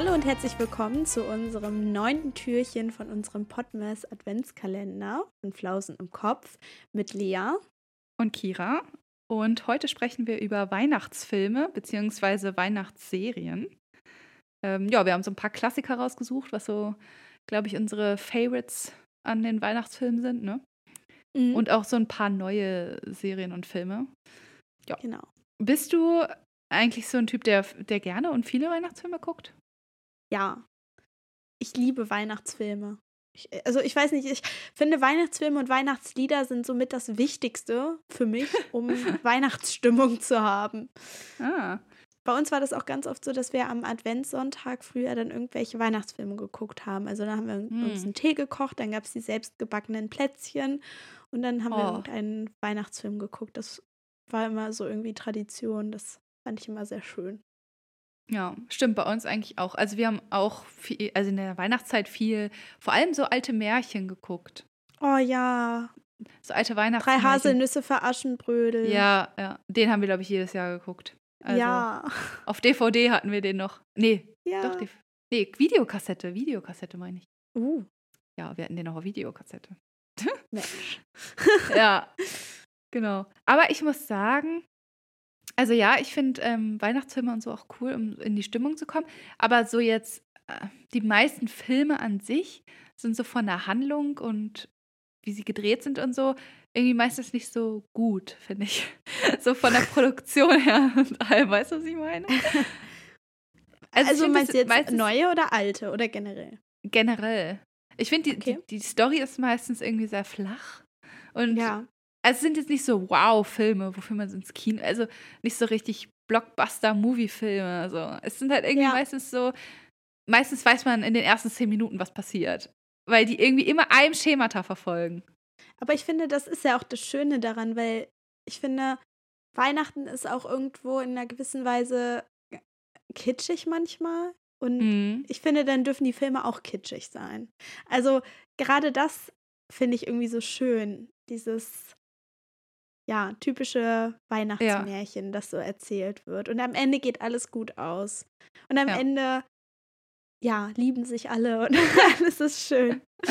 Hallo und herzlich willkommen zu unserem neunten Türchen von unserem Podmess Adventskalender von Flausen im Kopf mit Lea und Kira. Und heute sprechen wir über Weihnachtsfilme bzw. Weihnachtsserien. Ähm, ja, wir haben so ein paar Klassiker rausgesucht, was so, glaube ich, unsere Favorites an den Weihnachtsfilmen sind, ne? Mhm. Und auch so ein paar neue Serien und Filme. Ja. Genau. Bist du eigentlich so ein Typ, der, der gerne und viele Weihnachtsfilme guckt? Ja. Ich liebe Weihnachtsfilme. Ich, also ich weiß nicht, ich finde Weihnachtsfilme und Weihnachtslieder sind somit das Wichtigste für mich, um Weihnachtsstimmung zu haben. Ah. Bei uns war das auch ganz oft so, dass wir am Adventssonntag früher dann irgendwelche Weihnachtsfilme geguckt haben. Also da haben wir hm. uns einen Tee gekocht, dann gab es die selbstgebackenen Plätzchen und dann haben oh. wir irgendeinen Weihnachtsfilm geguckt. Das war immer so irgendwie Tradition. Das fand ich immer sehr schön. Ja, stimmt bei uns eigentlich auch. Also wir haben auch viel, also in der Weihnachtszeit viel, vor allem so alte Märchen geguckt. Oh ja. So alte Weihnachtsmärchen. Drei Haselnüsse für Aschenbrödel. Ja, ja. Den haben wir, glaube ich, jedes Jahr geguckt. Also ja. Auf DVD hatten wir den noch. Nee, ja. doch, nee, Videokassette, Videokassette meine ich. Uh. Ja, wir hatten den noch auf Videokassette. Mensch. ja, genau. Aber ich muss sagen, also ja, ich finde ähm, Weihnachtsfilme und so auch cool, um in die Stimmung zu kommen. Aber so jetzt, äh, die meisten Filme an sich sind so von der Handlung und wie sie gedreht sind und so, irgendwie meistens nicht so gut, finde ich. So von der Produktion her und allem, weißt du, was ich meine? Also, also meinst du jetzt neue oder alte oder generell? Generell. Ich finde, die, okay. die, die, Story ist meistens irgendwie sehr flach. Und ja. Also es sind jetzt nicht so Wow-Filme, wofür man ins Kino, also nicht so richtig Blockbuster-Movie-Filme. Also es sind halt irgendwie ja. meistens so, meistens weiß man in den ersten zehn Minuten, was passiert. Weil die irgendwie immer einem Schemata verfolgen. Aber ich finde, das ist ja auch das Schöne daran, weil ich finde, Weihnachten ist auch irgendwo in einer gewissen Weise kitschig manchmal. Und mhm. ich finde, dann dürfen die Filme auch kitschig sein. Also gerade das finde ich irgendwie so schön. Dieses, ja, typische Weihnachtsmärchen, ja. das so erzählt wird. Und am Ende geht alles gut aus. Und am ja. Ende, ja, lieben sich alle und alles ist schön.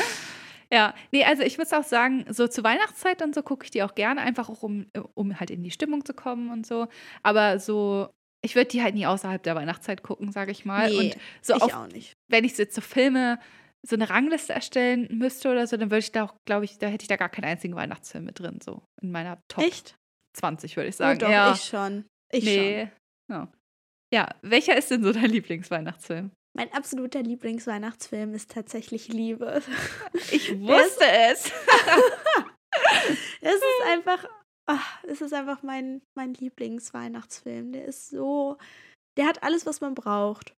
Ja, nee, also ich muss auch sagen, so zur Weihnachtszeit und so gucke ich die auch gerne, einfach auch um, um halt in die Stimmung zu kommen und so. Aber so, ich würde die halt nie außerhalb der Weihnachtszeit gucken, sage ich mal. Nee, und so ich auch, auch nicht. Wenn ich jetzt so Filme so eine Rangliste erstellen müsste oder so, dann würde ich da auch, glaube ich, da hätte ich da gar keinen einzigen Weihnachtsfilm mit drin, so in meiner Top Echt? 20, würde ich sagen. Oh, doch, ja. ich schon. Ich nee. schon. Ja. ja, welcher ist denn so dein Lieblingsweihnachtsfilm? Mein absoluter Lieblingsweihnachtsfilm ist tatsächlich Liebe. Ich wusste es. es ist einfach, ach, es ist einfach mein, mein Lieblingsweihnachtsfilm. Der ist so, der hat alles, was man braucht.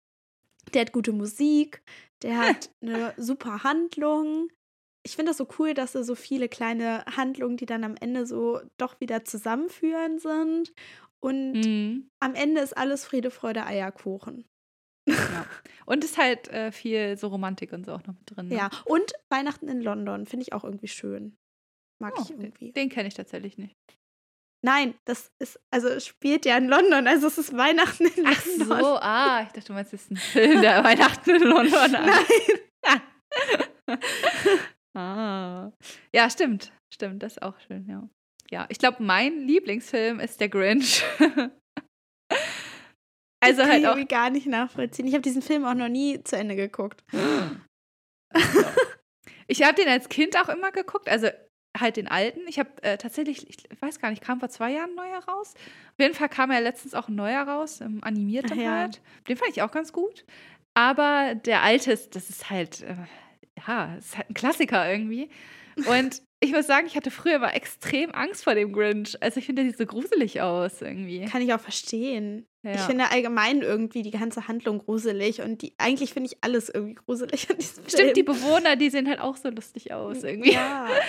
Der hat gute Musik, der hat eine super Handlung. Ich finde das so cool, dass da so viele kleine Handlungen, die dann am Ende so doch wieder zusammenführen sind. Und mhm. am Ende ist alles Friede, Freude, Eierkuchen. Ja. Und ist halt äh, viel so Romantik und so auch noch mit drin. Ne? Ja, und Weihnachten in London finde ich auch irgendwie schön. Mag oh, ich irgendwie. Den, den kenne ich tatsächlich nicht. Nein, das ist, also es spielt ja in London, also es ist Weihnachten in London. Ach so, ah, ich dachte, du meinst, es ist ein Film, der Weihnachten in London hat. Nein. ah. Ja, stimmt, stimmt, das ist auch schön, ja. Ja, ich glaube, mein Lieblingsfilm ist der Grinch. also halt auch ich gar nicht nachvollziehen. Ich habe diesen Film auch noch nie zu Ende geguckt. ich habe den als Kind auch immer geguckt, also halt den alten. Ich habe äh, tatsächlich, ich weiß gar nicht, kam vor zwei Jahren ein neuer raus. Auf jeden Fall kam ja letztens auch ein neuer raus, ähm, animiert ja. halt. Den fand ich auch ganz gut. Aber der alte, ist, das ist halt, äh, ja, ist halt ein Klassiker irgendwie. Und ich muss sagen, ich hatte früher aber extrem Angst vor dem Grinch. Also ich finde, der sieht so gruselig aus irgendwie. Kann ich auch verstehen. Ja. Ich finde allgemein irgendwie die ganze Handlung gruselig und die eigentlich finde ich alles irgendwie gruselig an diesem Stimmt, Film. die Bewohner, die sehen halt auch so lustig aus irgendwie. Ja.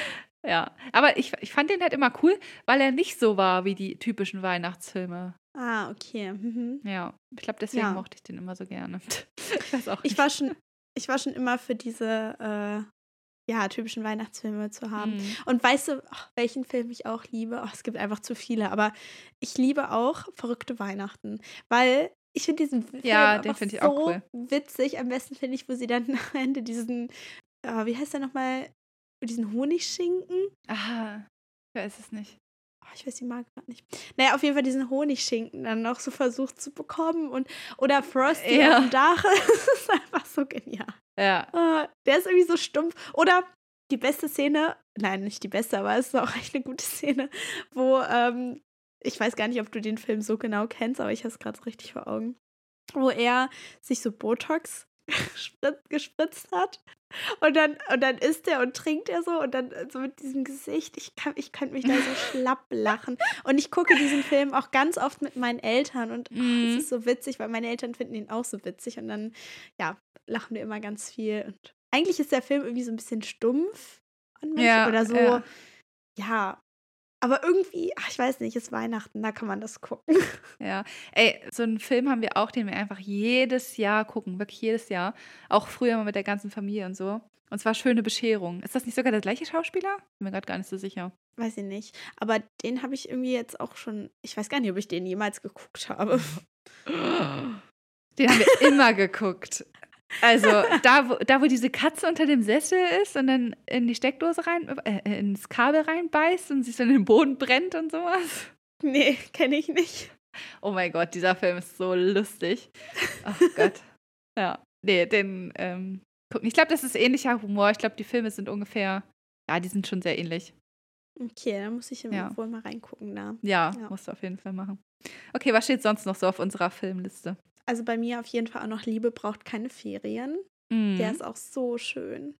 Ja, aber ich, ich fand den halt immer cool, weil er nicht so war wie die typischen Weihnachtsfilme. Ah, okay. Mhm. Ja, ich glaube, deswegen ja. mochte ich den immer so gerne. ich. Ich war schon, ich war schon immer für diese äh, ja, typischen Weihnachtsfilme zu haben. Mhm. Und weißt du, ach, welchen Film ich auch liebe? Oh, es gibt einfach zu viele, aber ich liebe auch verrückte Weihnachten, weil ich finde diesen Film ja, den finde ich so auch cool. witzig. Am besten finde ich, wo sie dann am Ende diesen, oh, wie heißt der nochmal, diesen Honigschinken? Aha, ich weiß es nicht. Oh, ich weiß die Marke gerade nicht. Naja, auf jeden Fall diesen Honigschinken dann noch so versucht zu bekommen. Und, oder Frosty ja. auf dem Dach. das ist einfach so genial. Ja. Oh, der ist irgendwie so stumpf. Oder die beste Szene, nein, nicht die beste, aber es ist auch echt eine gute Szene, wo, ähm, ich weiß gar nicht, ob du den Film so genau kennst, aber ich habe es gerade richtig vor Augen, wo er sich so Botox gespritzt hat. Und dann, und dann isst er und trinkt er so und dann so mit diesem Gesicht, ich kann, ich kann mich da so schlapp lachen. Und ich gucke diesen Film auch ganz oft mit meinen Eltern und oh, mm. es ist so witzig, weil meine Eltern finden ihn auch so witzig und dann, ja, lachen wir immer ganz viel. Und eigentlich ist der Film irgendwie so ein bisschen stumpf an mich ja, oder so. Ja. ja. Aber irgendwie, ach, ich weiß nicht, ist Weihnachten, da kann man das gucken. Ja, ey, so einen Film haben wir auch, den wir einfach jedes Jahr gucken, wirklich jedes Jahr. Auch früher mal mit der ganzen Familie und so. Und zwar Schöne Bescherung. Ist das nicht sogar der gleiche Schauspieler? Bin mir gerade gar nicht so sicher. Weiß ich nicht. Aber den habe ich irgendwie jetzt auch schon, ich weiß gar nicht, ob ich den jemals geguckt habe. Den haben wir immer geguckt. Also da wo, da, wo diese Katze unter dem Sessel ist und dann in die Steckdose rein, äh, ins Kabel reinbeißt und sich so in den Boden brennt und sowas. Nee, kenne ich nicht. Oh mein Gott, dieser Film ist so lustig. Ach Gott. Ja, nee, den ähm, gucken. Ich glaube, das ist ähnlicher Humor. Ich glaube, die Filme sind ungefähr, ja, die sind schon sehr ähnlich. Okay, dann muss ich ja. wohl mal reingucken da. Ja, ja, musst du auf jeden Fall machen. Okay, was steht sonst noch so auf unserer Filmliste? Also bei mir auf jeden Fall auch noch Liebe braucht keine Ferien. Mhm. Der ist auch so schön.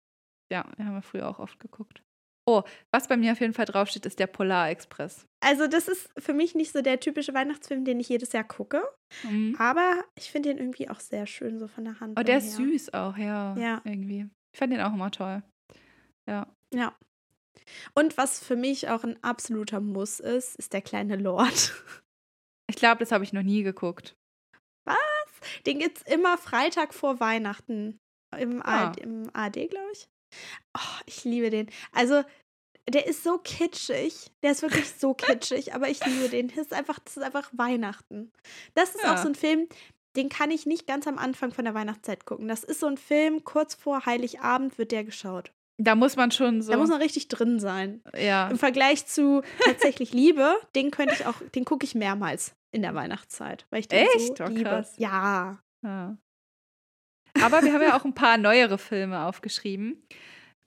Ja, den haben wir früher auch oft geguckt. Oh, was bei mir auf jeden Fall draufsteht, ist der Polarexpress. Also, das ist für mich nicht so der typische Weihnachtsfilm, den ich jedes Jahr gucke. Mhm. Aber ich finde den irgendwie auch sehr schön, so von der Hand. Oh, der ist süß auch, ja. Ja. Irgendwie. Ich fand den auch immer toll. Ja. Ja. Und was für mich auch ein absoluter Muss ist, ist der kleine Lord. Ich glaube, das habe ich noch nie geguckt. Den gibt es immer Freitag vor Weihnachten. Im, ah. ARD, im ARD, glaube ich. Oh, ich liebe den. Also, der ist so kitschig. Der ist wirklich so kitschig, aber ich liebe den. Das ist einfach, das ist einfach Weihnachten. Das ist ja. auch so ein Film, den kann ich nicht ganz am Anfang von der Weihnachtszeit gucken. Das ist so ein Film, kurz vor Heiligabend wird der geschaut. Da muss man schon so. Da muss man richtig drin sein. Ja. Im Vergleich zu tatsächlich Liebe, den könnte ich auch, den gucke ich mehrmals in der Weihnachtszeit. Weil ich den Echt? So oh, liebe. Krass. Ja. ja. Aber wir haben ja auch ein paar neuere Filme aufgeschrieben.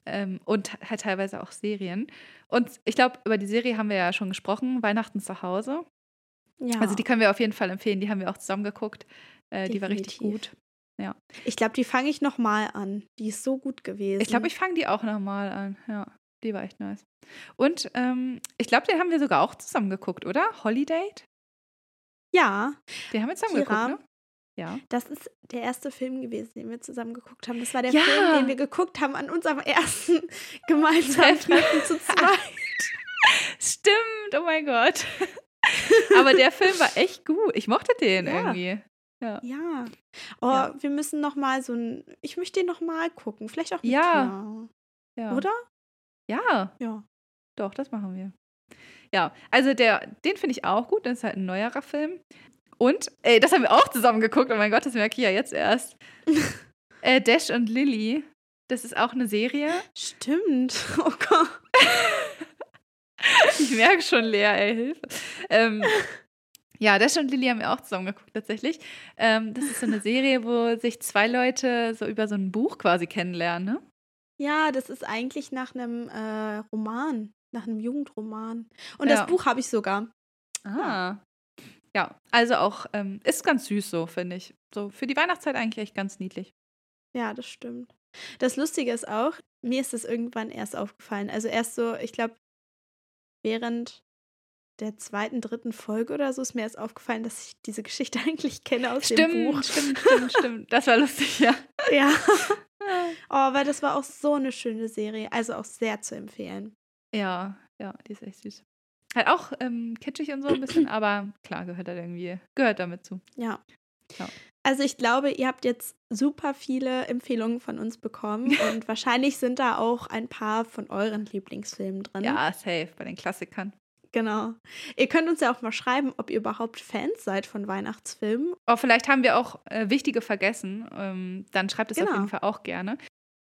Ähm, und halt teilweise auch Serien. Und ich glaube, über die Serie haben wir ja schon gesprochen, Weihnachten zu Hause. Ja. Also die können wir auf jeden Fall empfehlen. Die haben wir auch zusammen geguckt. Äh, die war richtig gut. Ja. Ich glaube, die fange ich nochmal an. Die ist so gut gewesen. Ich glaube, ich fange die auch nochmal an. Ja, die war echt nice. Und ähm, ich glaube, den haben wir sogar auch zusammen geguckt, oder? Holiday? Ja. Den haben wir zusammen Kira, geguckt, ne? Ja. Das ist der erste Film gewesen, den wir zusammen geguckt haben. Das war der ja. Film, den wir geguckt haben an unserem ersten gemeinsamen Treffen zu zweit. Stimmt, oh mein Gott. Aber der Film war echt gut. Ich mochte den ja. irgendwie. Ja. ja. Oh, ja. wir müssen noch mal so ein. Ich möchte den noch mal gucken. Vielleicht auch mit ja. ja. Oder? Ja. Ja. Doch, das machen wir. Ja, also der, den finde ich auch gut. Das ist halt ein neuerer Film. Und, ey, das haben wir auch zusammen geguckt. Oh mein Gott, das merke ich ja jetzt erst. äh, Dash und Lily. Das ist auch eine Serie. Stimmt. Oh Gott. ich merke schon leer, ey, Hilfe. Ähm, ja, Dash und Lily haben wir auch zusammen geguckt, tatsächlich. Ähm, das ist so eine Serie, wo sich zwei Leute so über so ein Buch quasi kennenlernen, ne? Ja, das ist eigentlich nach einem äh, Roman, nach einem Jugendroman. Und ja. das Buch habe ich sogar. Ah. Ja, also auch, ähm, ist ganz süß so, finde ich. So für die Weihnachtszeit eigentlich echt ganz niedlich. Ja, das stimmt. Das Lustige ist auch, mir ist das irgendwann erst aufgefallen. Also erst so, ich glaube, während der zweiten, dritten Folge oder so ist mir erst aufgefallen, dass ich diese Geschichte eigentlich kenne aus stimmt, dem Buch. Stimmt, stimmt, stimmt. Das war lustig, ja. Ja. Oh, weil das war auch so eine schöne Serie. Also auch sehr zu empfehlen. Ja, ja, die ist echt süß. Halt auch ähm, kitschig und so ein bisschen, aber klar, gehört halt irgendwie, gehört damit zu. Ja. ja. Also ich glaube, ihr habt jetzt super viele Empfehlungen von uns bekommen und wahrscheinlich sind da auch ein paar von euren Lieblingsfilmen drin. Ja, safe, bei den Klassikern. Genau. Ihr könnt uns ja auch mal schreiben, ob ihr überhaupt Fans seid von Weihnachtsfilmen. Oh, vielleicht haben wir auch äh, wichtige vergessen. Ähm, dann schreibt es genau. auf jeden Fall auch gerne.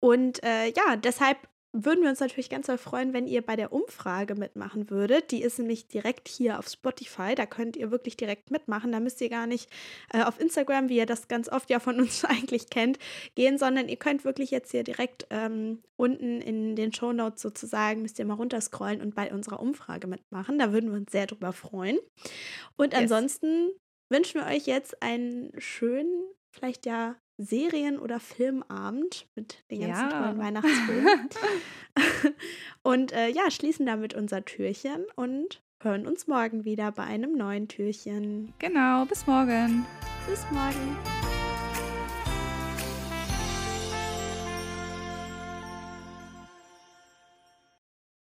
Und äh, ja, deshalb würden wir uns natürlich ganz doll freuen, wenn ihr bei der Umfrage mitmachen würdet. Die ist nämlich direkt hier auf Spotify. Da könnt ihr wirklich direkt mitmachen. Da müsst ihr gar nicht äh, auf Instagram, wie ihr das ganz oft ja von uns eigentlich kennt, gehen, sondern ihr könnt wirklich jetzt hier direkt ähm, unten in den Show Notes sozusagen, müsst ihr mal runterscrollen und bei unserer Umfrage mitmachen. Da würden wir uns sehr drüber freuen. Und yes. ansonsten wünschen wir euch jetzt einen schönen, vielleicht ja Serien- oder Filmabend mit den ganzen ja. tollen Weihnachtsfilmen. und äh, ja, schließen damit unser Türchen und hören uns morgen wieder bei einem neuen Türchen. Genau, bis morgen. Bis morgen.